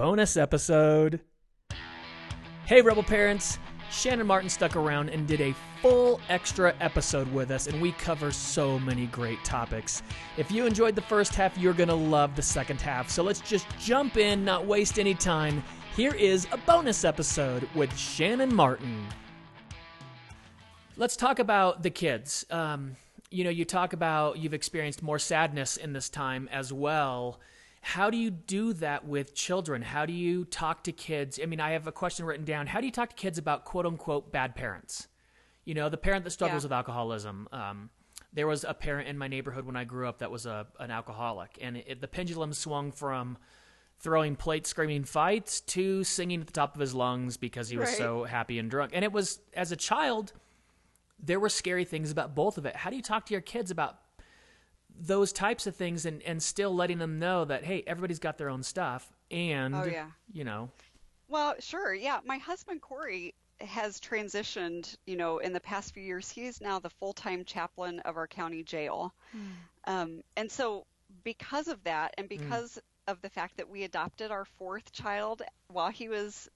bonus episode. Hey, Rebel Parents. Shannon Martin stuck around and did a full extra episode with us, and we cover so many great topics. If you enjoyed the first half, you're going to love the second half. So let's just jump in, not waste any time. Here is a bonus episode with Shannon Martin. Let's talk about the kids. Um, you know, you talk about you've experienced more sadness in this time as well. How do you do that with children? How do you talk to kids? I mean, I have a question written down. How do you talk to kids about quote unquote bad parents? You know, the parent that struggles Yeah. with alcoholism. Um, there was a parent in my neighborhood when I grew up that was a an alcoholic, and it, the pendulum swung from throwing plates, screaming fights, to singing at the top of his lungs because he was Right. so happy and drunk. And it was as a child, there were scary things about both of it. How do you talk to your kids about those types of things and, and still letting them know that hey, everybody's got their own stuff and Oh, yeah. you know Well, sure. Yeah. My husband, Corey, has transitioned, you know, in the past few years. He is now the full time chaplain of our county jail. Um, and so, because of that, and because of the fact that we adopted our fourth child while he was,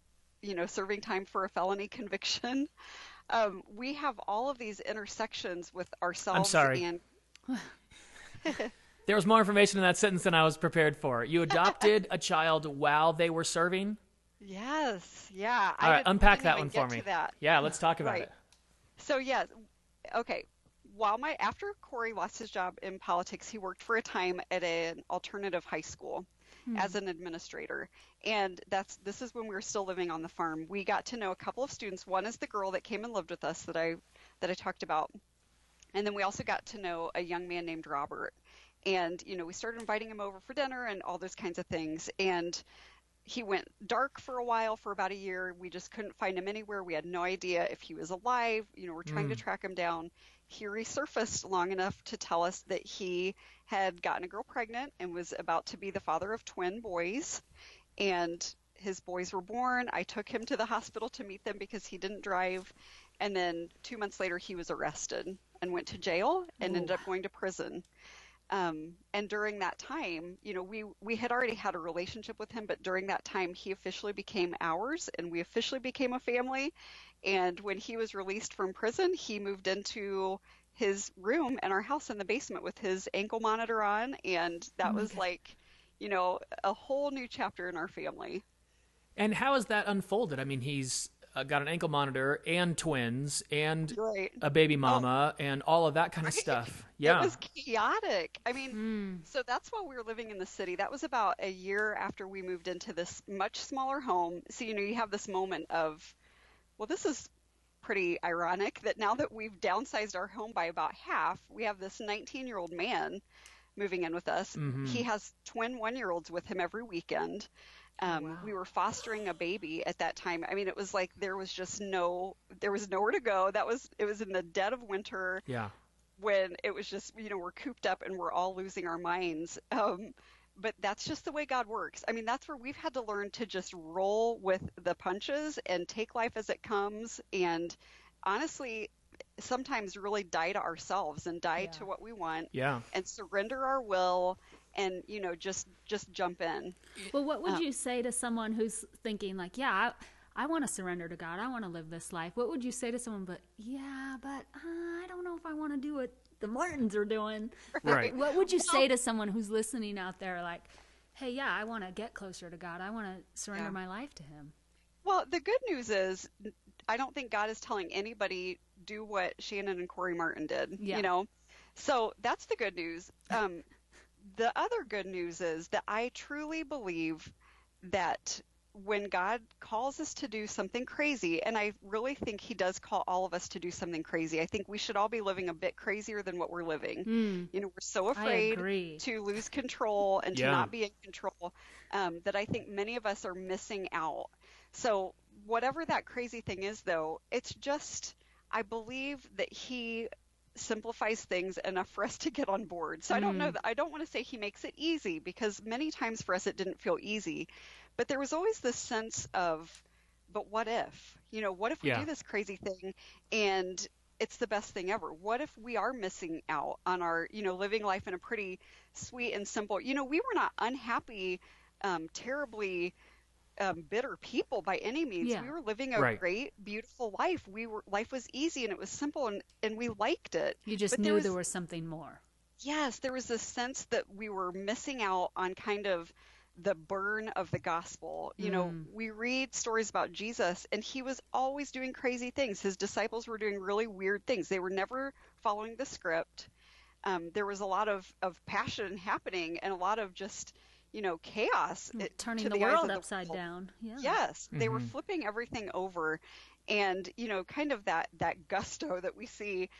you know, serving time for a felony conviction, um, we have all of these intersections with ourselves sorry. and there was more information in that sentence than I was prepared for. You adopted a child while they were serving. yes, yeah. All right, unpack that one for me. Yeah, let's talk about Right. it. So yes, okay. While my after Corey lost his job in politics, he worked for a time at an alternative high school hmm. as an administrator. And that's this is when we were still living on the farm. We got to know a couple of students. One is the girl that came and lived with us that I that I talked about. And then we also got to know a young man named Robert. And you know, we started inviting him over for dinner and all those kinds of things. And he went dark for a while for about a year. We just couldn't find him anywhere. We had no idea if he was alive. You know, we're trying to mm. track him down. Here he resurfaced long enough to tell us that he had gotten a girl pregnant and was about to be the father of twin boys. And his boys were born. I took him to the hospital to meet them because he didn't drive. And then two months later, he was arrested and went to jail and ended up going to prison. Um, and during that time, you know, we we had already had a relationship with him, but during that time, he officially became ours, and we officially became a family. And when he was released from prison, he moved into his room in our house in the basement with his ankle monitor on, and that was like, you know, a whole new chapter in our family. And how has that unfolded? I mean, he's uh, got an ankle monitor and twins and Right. a baby mama and all of that kind of stuff. Yeah. It was chaotic. I mean, so that's while we were living in the city. That was about a year after we moved into this much smaller home. So, you know, you have this moment of, well, this is pretty ironic that now that we've downsized our home by about half, we have this 19 year old man moving in with us. He has twin one year olds with him every weekend. Um, We were fostering a baby at that time. I mean, it was like there was just no, there was nowhere to go. That was, it was in the dead of winter yeah. when it was just you know we're cooped up and we're all losing our minds um, but that's just the way god works i mean that's where we've had to learn to just roll with the punches and take life as it comes and honestly sometimes really die to ourselves and die to what we want Yeah. and surrender our will and you know just just jump in Well, what would you say to someone who's thinking like, yeah, I, I want to surrender to God. I want to live this life. What would you say to someone? But yeah, but uh, I don't know if I want to do what the Martins are doing. Right. What would you say to someone who's listening out there, like, hey, yeah, I want to get closer to God. I want to surrender Yeah. my life to Him. Well, the good news is, I don't think God is telling anybody do what Shannon and Corey Martin did. Yeah. You know, so that's the good news. Um, the other good news is that I truly believe that when God calls us to do something crazy, and I really think He does call all of us to do something crazy. I think we should all be living a bit crazier than what we're living. You know, we're so afraid to lose control and Yeah. to not be in control um, that I think many of us are missing out. So, whatever that crazy thing is, though, it's just, I believe that he simplifies things enough for us to get on board. So, I don't know that, I don't want to say he makes it easy because many times for us it didn't feel easy. But there was always this sense of, but what if? You know, what if we Yeah. do this crazy thing and it's the best thing ever? What if we are missing out on our, you know, living life in a pretty sweet and simple, you know, we were not unhappy, um, terribly um, bitter people by any means. Yeah. We were living a Right. great, beautiful life. We were life was easy and it was simple and, and we liked it. You just But knew there was, there was something more. yes, there was this sense that we were missing out on kind of the burn of the gospel. You know, Mm. we read stories about Jesus and he was always doing crazy things. His disciples were doing really weird things. They were never following the script. Um, there was a lot of, of passion happening and a lot of just, you know, chaos. Mm, Turning to the, eyes world of upside world. down. Yeah. Yes, they were Mhm. flipping everything over, and you know, kind of that that gusto that we see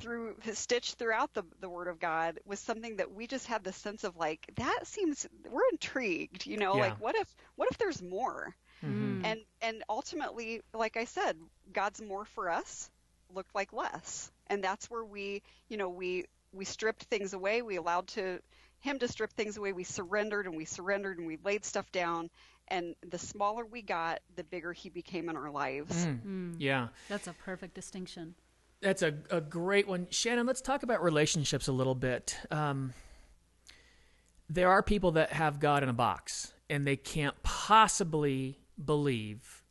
through the stitched throughout the the Word of God was something that we just had the sense of like that seems we're intrigued, you know, Yeah. like what if what if there's more? Mhm. And and ultimately, like I said, God's more for us looked like less, and that's where we, you know, we we stripped things away. We allowed to him to strip things away. We surrendered and we surrendered and we laid stuff down. And the smaller we got, the bigger he became in our lives. Mm. Mm, Yeah. that's a perfect distinction. That's a, a great one. Shannon, let's talk about relationships a little bit. Um, there are people that have God in a box, and they can't possibly believe,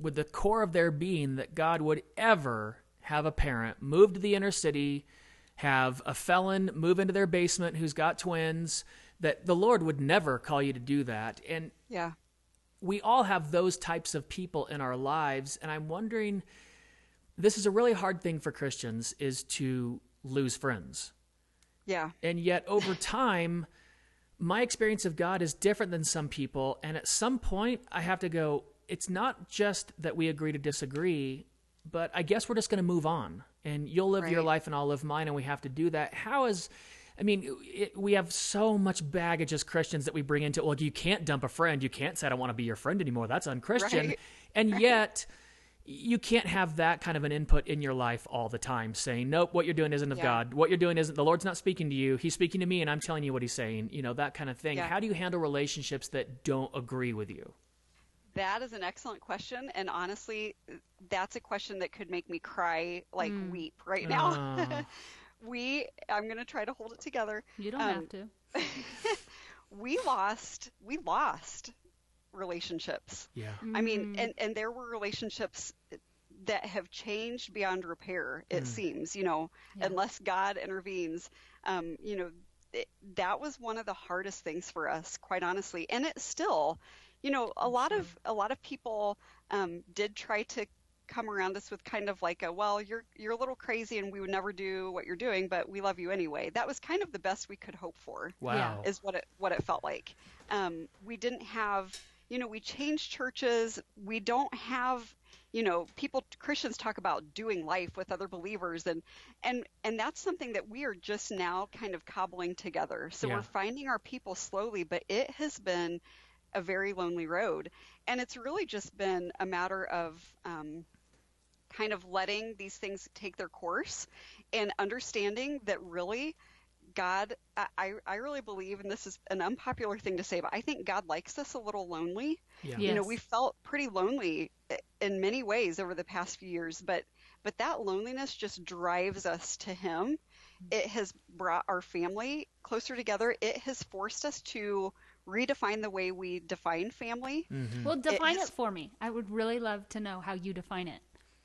with the core of their being, that God would ever have a parent move to the inner city, have a felon move into their basement who's got twins, that the Lord would never call you to do that. And Yeah. we all have those types of people in our lives and i'm wondering this is a really hard thing for christians is to lose friends Yeah. and yet over time my experience of god is different than some people and at some point i have to go it's not just that we agree to disagree but i guess we're just going to move on and you'll live your life and i'll live mine and we have to do that how is I mean, it, we have so much baggage as Christians that we bring into. Well, you can't dump a friend. You can't say I don't want to be your friend anymore. That's unchristian. Right. And yet, you can't have that kind of an input in your life all the time, saying, "Nope, what you're doing isn't of Yeah. God. What you're doing isn't. The Lord's not speaking to you. He's speaking to me, and I'm telling you what He's saying." You know that kind of thing. Yeah. How do you handle relationships that don't agree with you? That is an excellent question. And honestly, that's a question that could make me cry, like Mm. weep right now. Oh. we, I'm going to try to hold it together. You don't Um, have to. We lost, we lost relationships. yeah. I mean, Mm. and, and there were relationships that have changed beyond repair, it Mm. seems, you know, Yeah. unless God intervenes. Um, you know, it, that was one of the hardest things for us, quite honestly. And it still, you know, a I'm lot of a lot of people um, did try to come around us with kind of like a, well, you're you're a little crazy, and we would never do what you're doing, but we love you anyway. That was kind of the best we could hope for Wow. is what it what it felt like. Um, we didn't have, you know, we changed churches. We don't have, you know, people Christians talk about doing life with other believers, and and and that's something that we are just now kind of cobbling together. So Yeah. we're finding our people slowly, but it has been a very lonely road, and it's really just been a matter of. Um, kind of letting these things take their course and understanding that really God, I- I, I really believe, and this is an unpopular thing to say, but I think God likes us a little lonely. Yeah. Yeah. You know, we felt pretty lonely in many ways over the past few years, but but that loneliness just drives us to Him. It has brought our family closer together. It has forced us to redefine the way we define family. Mhm. Well, define it, has- for me. I would really love to know how you define it.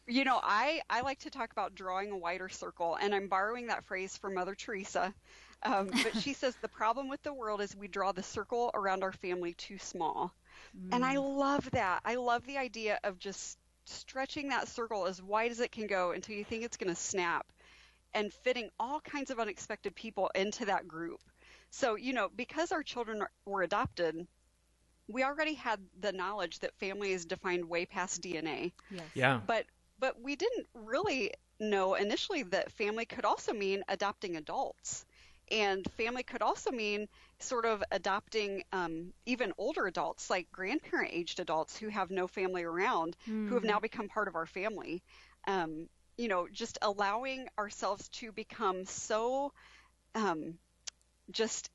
You know, I, I like to talk about drawing a wider circle, and I'm borrowing that phrase from Mother Teresa. Um, but she says the problem with the world is we draw the circle around our family too small. And I love that. I love the idea of just stretching that circle as wide as it can go until you think it's going to snap and fitting all kinds of unexpected people into that group. So, you know, because our children were adopted, we already had the knowledge that family is defined way past DNA Yes. yeah. but but we didn't really know initially that family could also mean adopting adults and family could also mean sort of adopting um, even older adults like grandparent aged adults who have no family around who have now become part of our family um, you know just allowing ourselves to become so um, just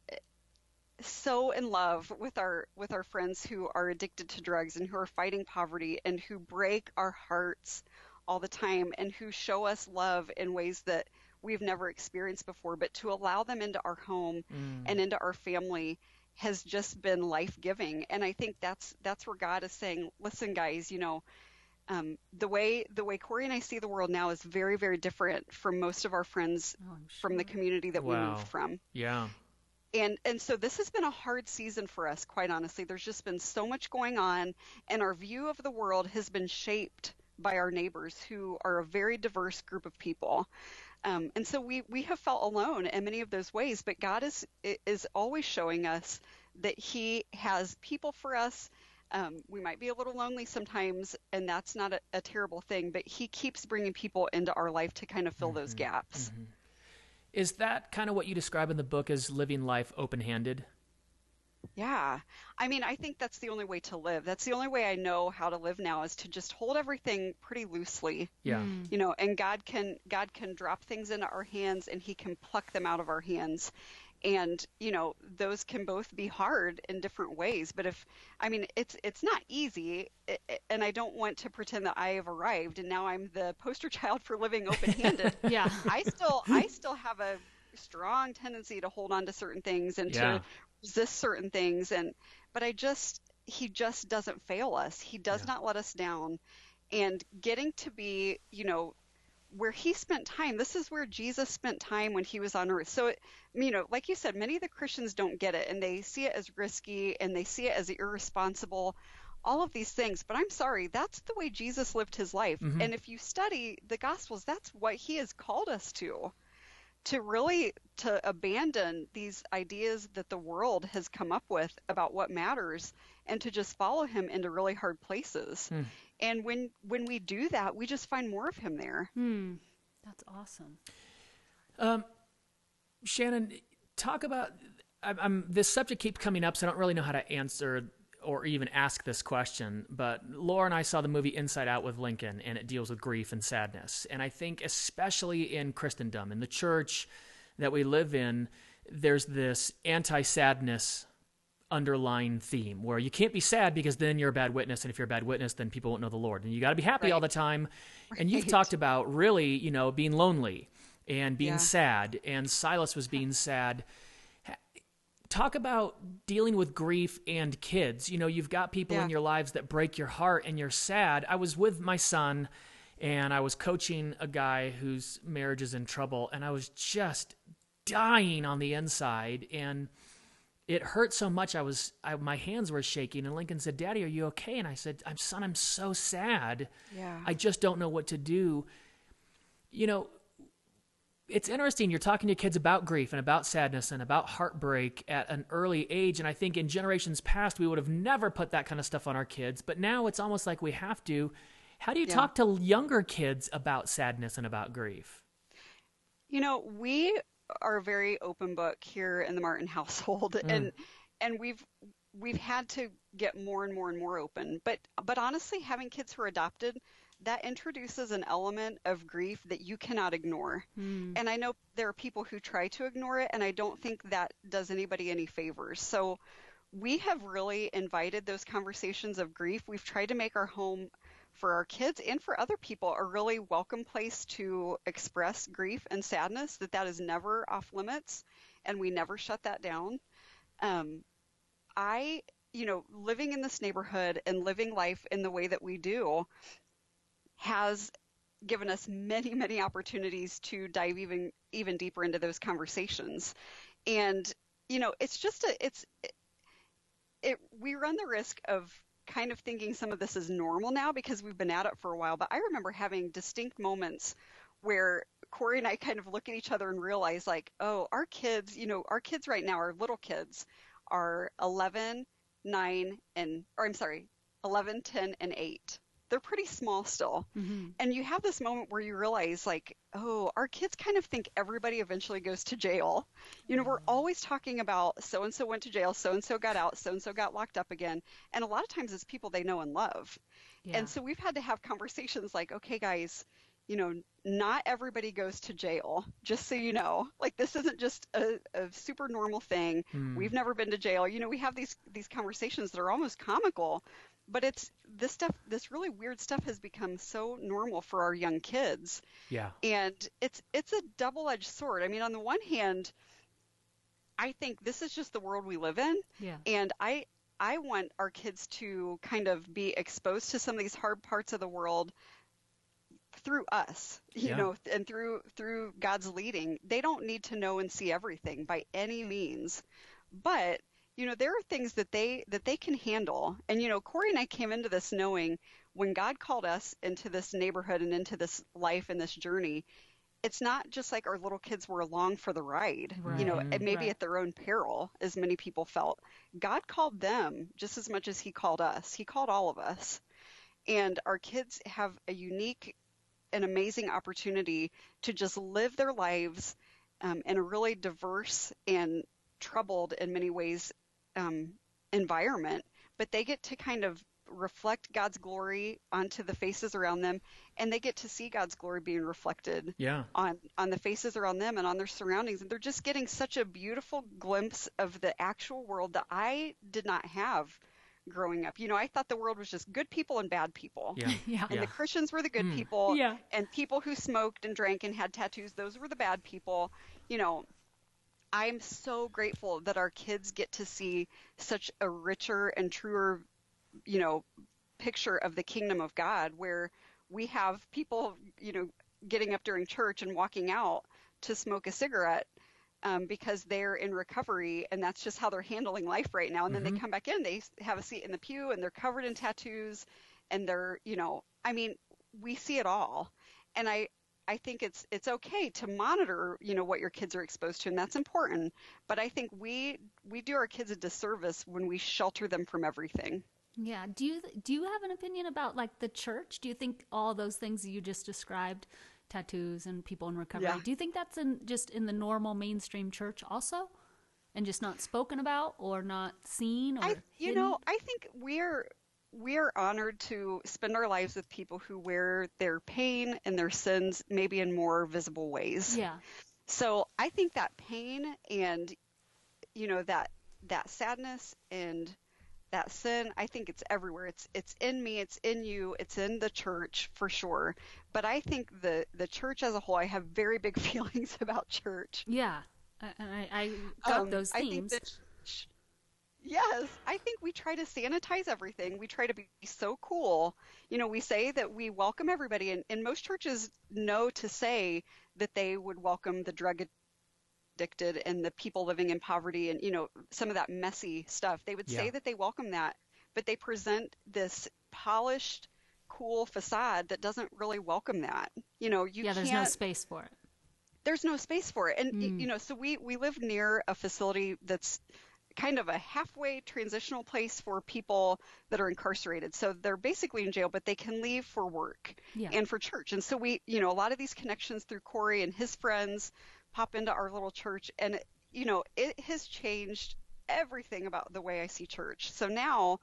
so in love with our with our friends who are addicted to drugs and who are fighting poverty and who break our hearts all the time and who show us love in ways that we've never experienced before but to allow them into our home Mm. and into our family has just been life-giving. And I think that's that's where God is saying, listen, guys, you know, um, the way the way Corey and I see the world now is very very different from most of our friends Oh, I'm from the community that we moved from. Yeah. And and so this has been a hard season for us, quite honestly. There's just been so much going on, and our view of the world has been shaped by our neighbors, who are a very diverse group of people. Um, and so we we have felt alone in many of those ways. But God is is always showing us that He has people for us. Um, we might be a little lonely sometimes, and that's not a, a terrible thing. But He keeps bringing people into our life to kind of fill those mm-hmm. gaps. Mm-hmm. Is that kind of what you describe in the book as living life open-handed? Yeah. I mean, I think that's the only way to live. That's the only way I know how to live now is to just hold everything pretty loosely. Yeah. Mm. You know, and God can God can drop things into our hands and he can pluck them out of our hands. And, you know, those can both be hard in different ways, but if I mean, it's it's not easy i- i- and I don't want to pretend that I have arrived and now I'm the poster child for living open-handed. Yeah. I still I still have a strong tendency to hold on to certain things and Yeah. to resist certain things and but I just he just doesn't fail us. He does Yeah. not let us down. And getting to be, you know, where he spent time. This is where Jesus spent time when he was on earth. So, it, you know, like you said, many of the Christians don't get it and they see it as risky and they see it as irresponsible, all of these things. But I'm sorry, that's the way Jesus lived his life. Mhm. And if you study the Gospels, that's what he has called us to. To really to abandon these ideas that the world has come up with about what matters and to just follow him into really hard places. Hmm. And when when we do that, we just find more of him there. Hmm. That's awesome. Um, Shannon, talk about. I'm, I'm this subject keeps coming up, so I don't really know how to answer or even ask this question. But Laura and I saw the movie Inside Out with Lincoln, and it deals with grief and sadness. And I think, especially in Christendom, in the church that we live in, there's this anti-sadness underlying theme where you can't be sad because then you're a bad witness and if you're a bad witness then people won't know the lord. And you got to be happy all the time. And you've talked about really you know being lonely and being Yeah. sad and silas was being sad. Talk about dealing with grief and kids. You know you've got people in your lives that break your heart and you're sad. I was with my son and i was coaching a guy whose marriage is in trouble and i was just dying on the inside and it hurt so much i was I, my hands were shaking and lincoln said daddy are you okay? And i said i'm son i'm so sad. Yeah. i just don't know what to do. You know it's interesting you're talking to kids about grief and about sadness and about heartbreak at an early age and i think in generations past we would have never put that kind of stuff on our kids but now it's almost like we have to. How do you Yeah. talk to younger kids about sadness and about grief? You know, we are a very open book here in the Martin household, mm. and and we've we've had to get more and more and more open. But but honestly, having kids who are adopted, that introduces an element of grief that you cannot ignore. Mm. And I know there are people who try to ignore it, and I don't think that does anybody any favors. So we have really invited those conversations of grief. We've tried to make our home for our kids and for other people a really welcome place to express grief and sadness that that is never off limits and we never shut that down. Um, i you know living in this neighborhood and living life in the way that we do has given us many many opportunities to dive even even deeper into those conversations. And you know it's just a it's it, it we run the risk of kind of thinking some of this is normal now because we've been at it for a while but i remember having distinct moments where corey and i kind of look at each other and realize like oh our kids you know our kids right now our little kids are 11 9 and or i'm sorry 11 10 and 8 they're pretty small still. Mm-hmm. and you have this moment where you realize like oh our kids kind of think everybody eventually goes to jail. You know we're always talking about so and so went to jail so and so got out so and so got locked up again. And a lot of times it's people they know and love. Yeah. and so we've had to have conversations like okay guys you know not everybody goes to jail just so you know. Like this isn't just a, a super normal thing. Hmm. we've never been to jail. You know we have these these conversations that are almost comical but it's this stuff this really weird stuff has become so normal for our young kids yeah and it's it's a double-edged sword i mean on the one hand I think this is just the world we live in. Yeah. And I I want our kids to kind of be exposed to some of these hard parts of the world through us, you Yeah. know, and through through God's leading. They don't need to know and see everything by any means. But, you know, there are things that they that they can handle. And you know, Corey and I came into this knowing when God called us into this neighborhood and into this life and this journey, it's not just like our little kids were along for the ride, you know, and maybe Right. at their own peril, as many people felt. God called them just as much as He called us. He called all of us. And our kids have a unique and amazing opportunity to just live their lives um, in a really diverse and troubled, in many ways, um, environment, but they get to kind of reflect God's glory onto the faces around them, and they get to see God's glory being reflected Yeah. on on the faces around them and on their surroundings and they're just getting such a beautiful glimpse of the actual world that I did not have growing up. You know, I thought the world was just good people and bad people. Yeah. Yeah. And Yeah. the Christians were the good Mm. people Yeah. and people who smoked and drank and had tattoos, those were the bad people. You know, I'm so grateful that our kids get to see such a richer and truer, you know, picture of the kingdom of God where we have people, you know, getting up during church and walking out to smoke a cigarette um, because they're in recovery and that's just how they're handling life right now. And then they come back in, they have a seat in the pew and they're covered in tattoos and they're, you know, I mean, we see it all. And I, I think it's it's okay to monitor, you know, what your kids are exposed to, and that's important. But I think we we do our kids a disservice when we shelter them from everything. Yeah. Do you do you have an opinion about like the church? Do you think all those things you just described, tattoos and people in recovery, Yeah. do you think that's in just in the normal mainstream church also? And just not spoken about or not seen or I, you hidden? know, I think we're we're honored to spend our lives with people who wear their pain and their sins maybe in more visible ways. Yeah. So I think that pain and you know that that sadness and that sin, I think it's everywhere. It's it's in me, it's in you, it's in the church for sure. But I think the the church as a whole, I have very big feelings about church. Yeah. I, I, I got Um, those themes. That ch- Yes, I think we try to sanitize everything. We try to be so cool. You know, we say that we welcome everybody, and, and most churches know to say that they would welcome the drug addicted and the people living in poverty and, you know, some of that messy stuff. They would say that they welcome that, but they present this polished, cool facade that doesn't really welcome that. You know, you yeah, there's no can't space for it. there's no space for it. And Mm. you know, so we we live near a facility that's kind of a halfway transitional place for people that are incarcerated. So they're basically in jail, but they can leave for work Yeah. and for church. And so we, you know, a lot of these connections through Corey and his friends pop into our little church, and you know, it has changed everything about the way I see church. So now.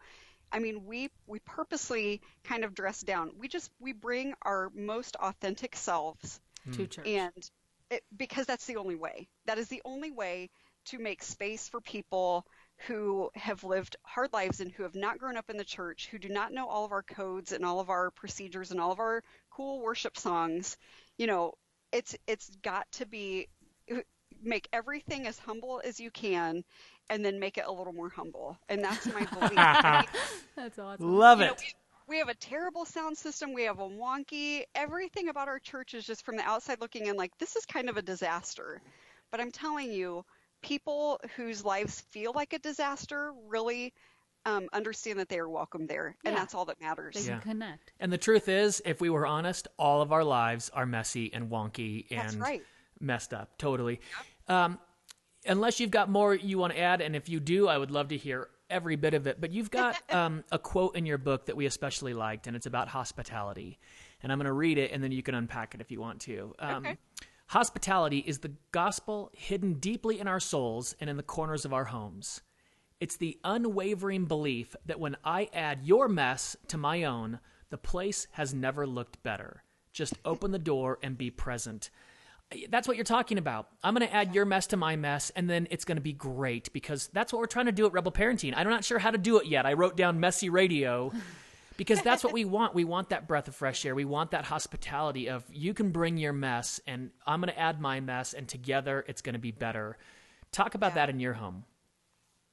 I mean, we we purposely kind of dress down. We just we bring our most authentic selves to hmm. church. and it, because that's the only way. That is the only way to make space for people who have lived hard lives and who have not grown up in the church, who do not know all of our codes and all of our procedures and all of our cool worship songs. You know, it's it's got to be make everything as humble as you can and then make it a little more humble. And that's my belief. That's awesome. Love you know, it. we, we have a terrible sound system. We have a wonky. Everything about our church is just from the outside looking in like this is kind of a disaster. But I'm telling you, people whose lives feel like a disaster really um, understand that they are welcome there, and Yeah. that's all that matters. They Yeah. connect. And the truth is, if we were honest, all of our lives are messy and wonky and right. messed up. Totally. Um, unless you've got more you want to add, and if you do, I would love to hear every bit of it. But you've got um, a quote in your book that we especially liked, and it's about hospitality. And I'm going to read it, and then you can unpack it if you want to. Um, Okay. Hospitality is the gospel hidden deeply in our souls and in the corners of our homes. It's the unwavering belief that when I add your mess to my own, the place has never looked better. Just open the door and be present. That's what you're talking about. I'm going to add your mess to my mess, and then it's going to be great because that's what we're trying to do at Rebel Parenting. I'm not sure how to do it yet. I wrote down messy radio because that's what we want. We want that breath of fresh air. We want that hospitality of you can bring your mess, and I'm going to add my mess, and together it's going to be better. Talk about Yeah. that in your home.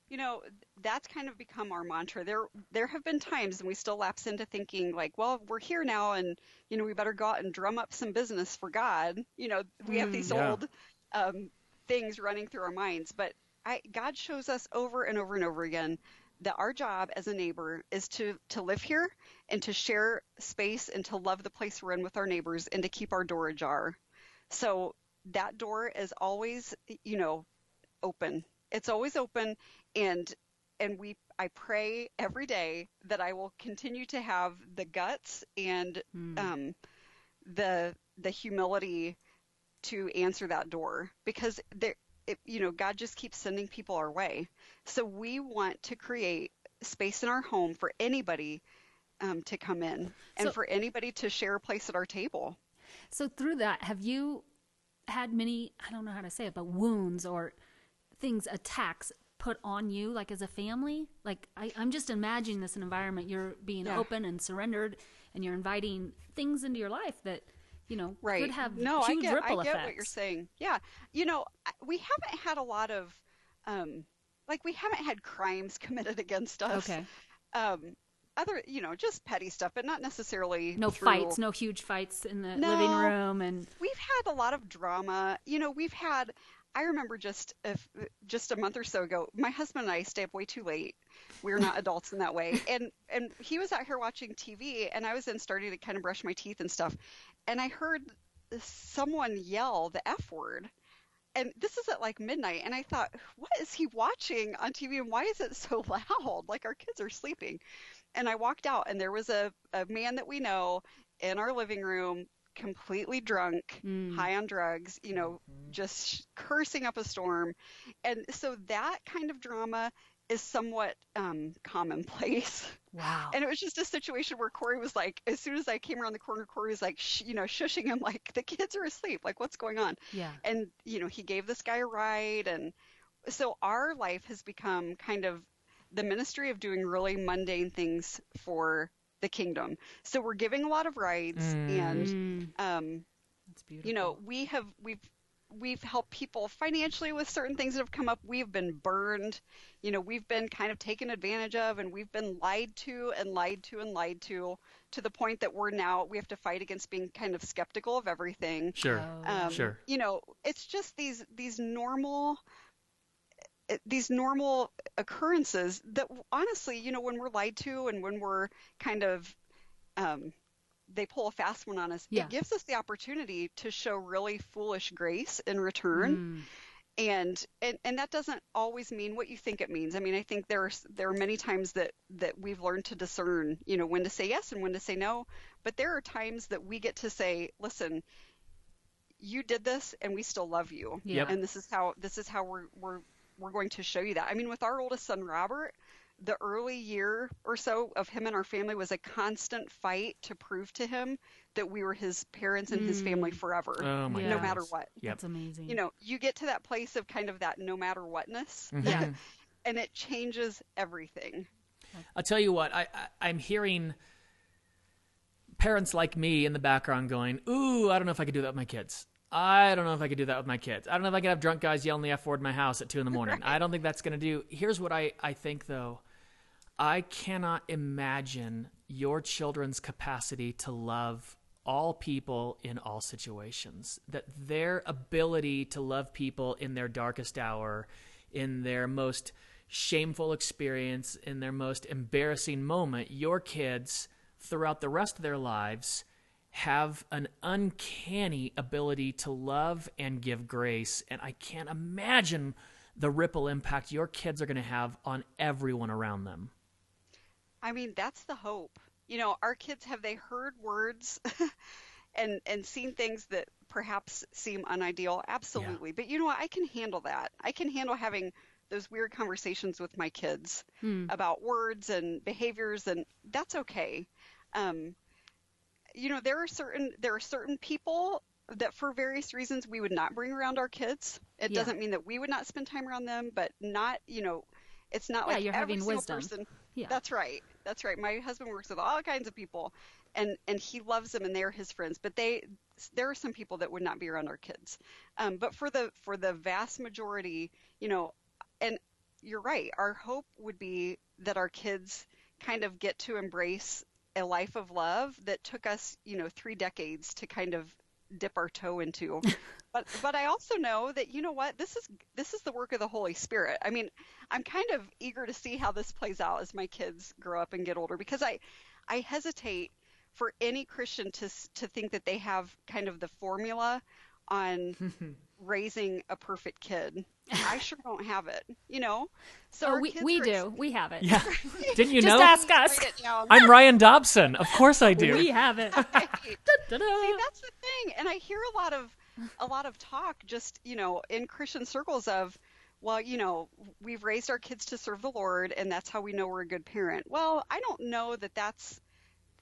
you know that's kind of become our mantra there there have been times and we still lapse into thinking like well we're here now and you know we better go out and drum up some business for god you know we have these yeah. old um, things running through our minds but I, god shows us over and over and over again that our job as a neighbor is to to live here and to share space and to love the place we're in with our neighbors and to keep our door ajar. So that door is always you know open. It's always open and and we I pray every day that I will continue to have the guts and um, the the humility to answer that door because there it, you know God just keeps sending people our way. So we want to create space in our home for anybody um, to come in and So- for anybody to share a place at our table. So through that, have you had many, I don't know how to say it, but wounds or things, attacks put on you, like as a family? Like, I, I'm just imagining this environment you're being Yeah. open and surrendered and you're inviting things into your life that, you know, right. could have no, huge I get, I get effects. what you're saying. Yeah, you know, we haven't had a lot of, um, like we haven't had crimes committed against us. Okay. Um, other, you know, just petty stuff, but not necessarily No through- fights, no huge fights in the No. living room. And We've had a lot of drama. You know, we've had. I remember just if, just a month or so ago, my husband and I stay up way too late. We're not adults in that way, and and he was out here watching TV, and I was then starting to kind of brush my teeth and stuff, and I heard someone yell the f word. And this is at like midnight, and I thought, what is he watching on TV, and why is it so loud? Like our kids are sleeping. And I walked out, and there was a, a man that we know in our living room, completely drunk, hmm. high on drugs, you know, just cursing up a storm. And so that kind of drama is somewhat um, commonplace. wow. And it was just a situation where Corey was like, as soon as I came around the corner, Corey was like, sh- you know, shushing him, like, the kids are asleep. Like, what's going on? yeah. and you know he gave this guy a ride and so our life has become kind of the ministry of doing really mundane things for the kingdom so we're giving a lot of rides and Mm, um, that's beautiful. you know we have we've we've helped people financially with certain things that have come up we've been burned you know we've been kind of taken advantage of and we've been lied to and lied to and lied to to the point that we're now we have to fight against being kind of skeptical of everything Sure. Oh. um, Sure. You know, it's just these these normal eh, these normal occurrences that honestly, you know, when we're lied to and when we're kind of um, they pull a fast one on us, Yeah. it gives us the opportunity to show really foolish grace in return. Mm, And, and and that doesn't always mean what you think it means. I mean, I think there's there are many times that that we've learned to discern, you know, when to say yes and when to say no. But there are times that we get to say, listen, you did this, and we still love you. Yeah. Yep. And this is how this is how we're we're we're going to show you that. I mean, with our oldest son Robert, the early year or so of him and our family was a constant fight to prove to him that we were his parents and his family mm. forever, Oh my Yeah. no goodness. matter what Yep. That's amazing. you know, you get to that place of kind of that no matter whatness, mm-hmm. Yeah. and it changes everything. I'll tell you what, I, I I'm hearing parents like me in the background going, "Ooh, I don't know if I could do that with my kids. I don't know if I could do that with my kids. I don't know if I could have drunk guys yelling the f word in my house at two in the morning. I don't think that's going to do." Here's what I I think though, I cannot imagine your children's capacity to love all people in all situations. That their ability to love people in their darkest hour, in their most shameful experience, in their most embarrassing moment, your kids throughout the rest of their lives have an uncanny ability to love and give grace. And I can't imagine the ripple impact your kids are going to have on everyone around them. I mean, that's the hope. You know, our kids have they heard words and and seen things that perhaps seem unideal? Absolutely. But you know what? I can handle that. I can handle having those weird conversations with my kids about words and behaviors and that's okay. Um, you know, there are certain there are certain people that for various reasons we would not bring around our kids. It Yeah. doesn't mean that we would not spend time around them, but not, you know, it's not Yeah, like you're every having single wisdom. person. Yeah. That's right. That's right. My husband works with all kinds of people, and and he loves them, and they're his friends. But they, there are some people that would not be around our kids. Um, but for the for the vast majority, you know, and you're right. Our hope would be that our kids kind of get to embrace a life of love that took us, you know, three decades to kind of dip our toe into. but but I also know that you know what this is this is the work of the Holy Spirit. I mean, I'm kind of eager to see how this plays out as my kids grow up and get older because I I hesitate for any Christian to to think that they have kind of the formula on raising a perfect kid. I sure don't have it, you know. So oh, we we do. We have it. Yeah. Didn't you Just know? ask us. I'm Ryan Dobson. Of course I do. We have it. Right. See, that's the thing, and I hear a lot of a lot of talk, just you know, in Christian circles of, well, you know, we've raised our kids to serve the Lord, and that's how we know we're a good parent. Well, I don't know that that's,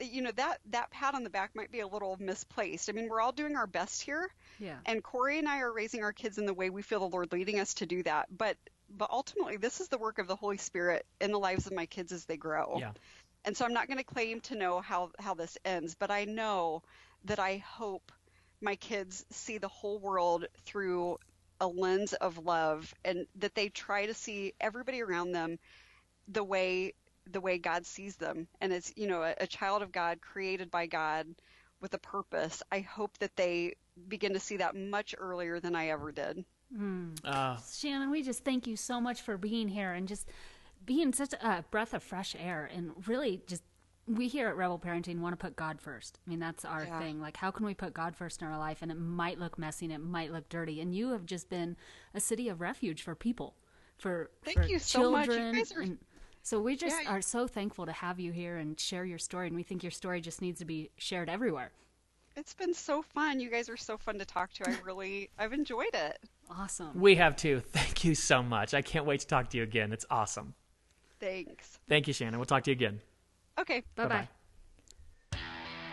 you know, that that pat on the back might be a little misplaced. I mean, we're all doing our best here, Yeah. and Corey and I are raising our kids in the way we feel the Lord leading us to do that. But but ultimately, this is the work of the Holy Spirit in the lives of my kids as they grow. Yeah. And so I'm not going to claim to know how how this ends, but I know that I hope my kids see the whole world through a lens of love and that they try to see everybody around them the way the way God sees them and as you know a, a child of God created by God with a purpose I hope that they begin to see that much earlier than I ever did Uh, Shannon, we just thank you so much for being here and just being such a breath of fresh air and really just we here at Rebel Parenting want to put God first. I mean, that's our Yeah. thing. Like, how can we put God first in our life? And it might look messy and it might look dirty. And you have just been a city of refuge for people, for, Thank for you so much. You guys are- and so we just Yeah. are so thankful to have you here and share your story. And we think your story just needs to be shared everywhere. it's been so fun you guys are so fun to talk to I really I've enjoyed it Awesome. we have too. Thank you so much. I can't wait to talk to you again. It's awesome. thanks Thank you, Shannon. We'll talk to you again. okay Bye bye. Bye-bye.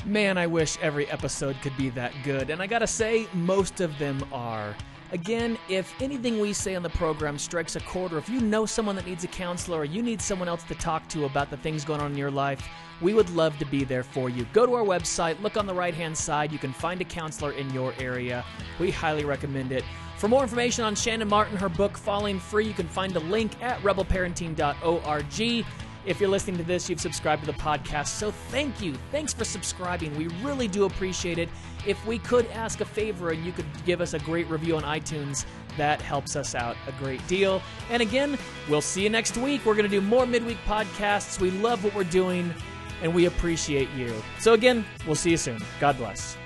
Man, I wish every episode could be that good, and I gotta say, most of them are. Again, if anything we say on the program strikes a chord, or if you know someone that needs a counselor, or you need someone else to talk to about the things going on in your life, we would love to be there for you. Go to our website, look on the right hand side. You can find a counselor in your area. We highly recommend it. For more information on Shannon Martin, her book Falling Free, you can find a link at rebelparenting.org. If you're listening to this, you've subscribed to the podcast, so thank you. Thanks for subscribing. We really do appreciate it. If we could ask a favor and you could give us a great review on iTunes, that helps us out a great deal. And again, we'll see you next week. We're going to do more midweek podcasts. We love what we're doing, and we appreciate you. So again, we'll see you soon. God bless.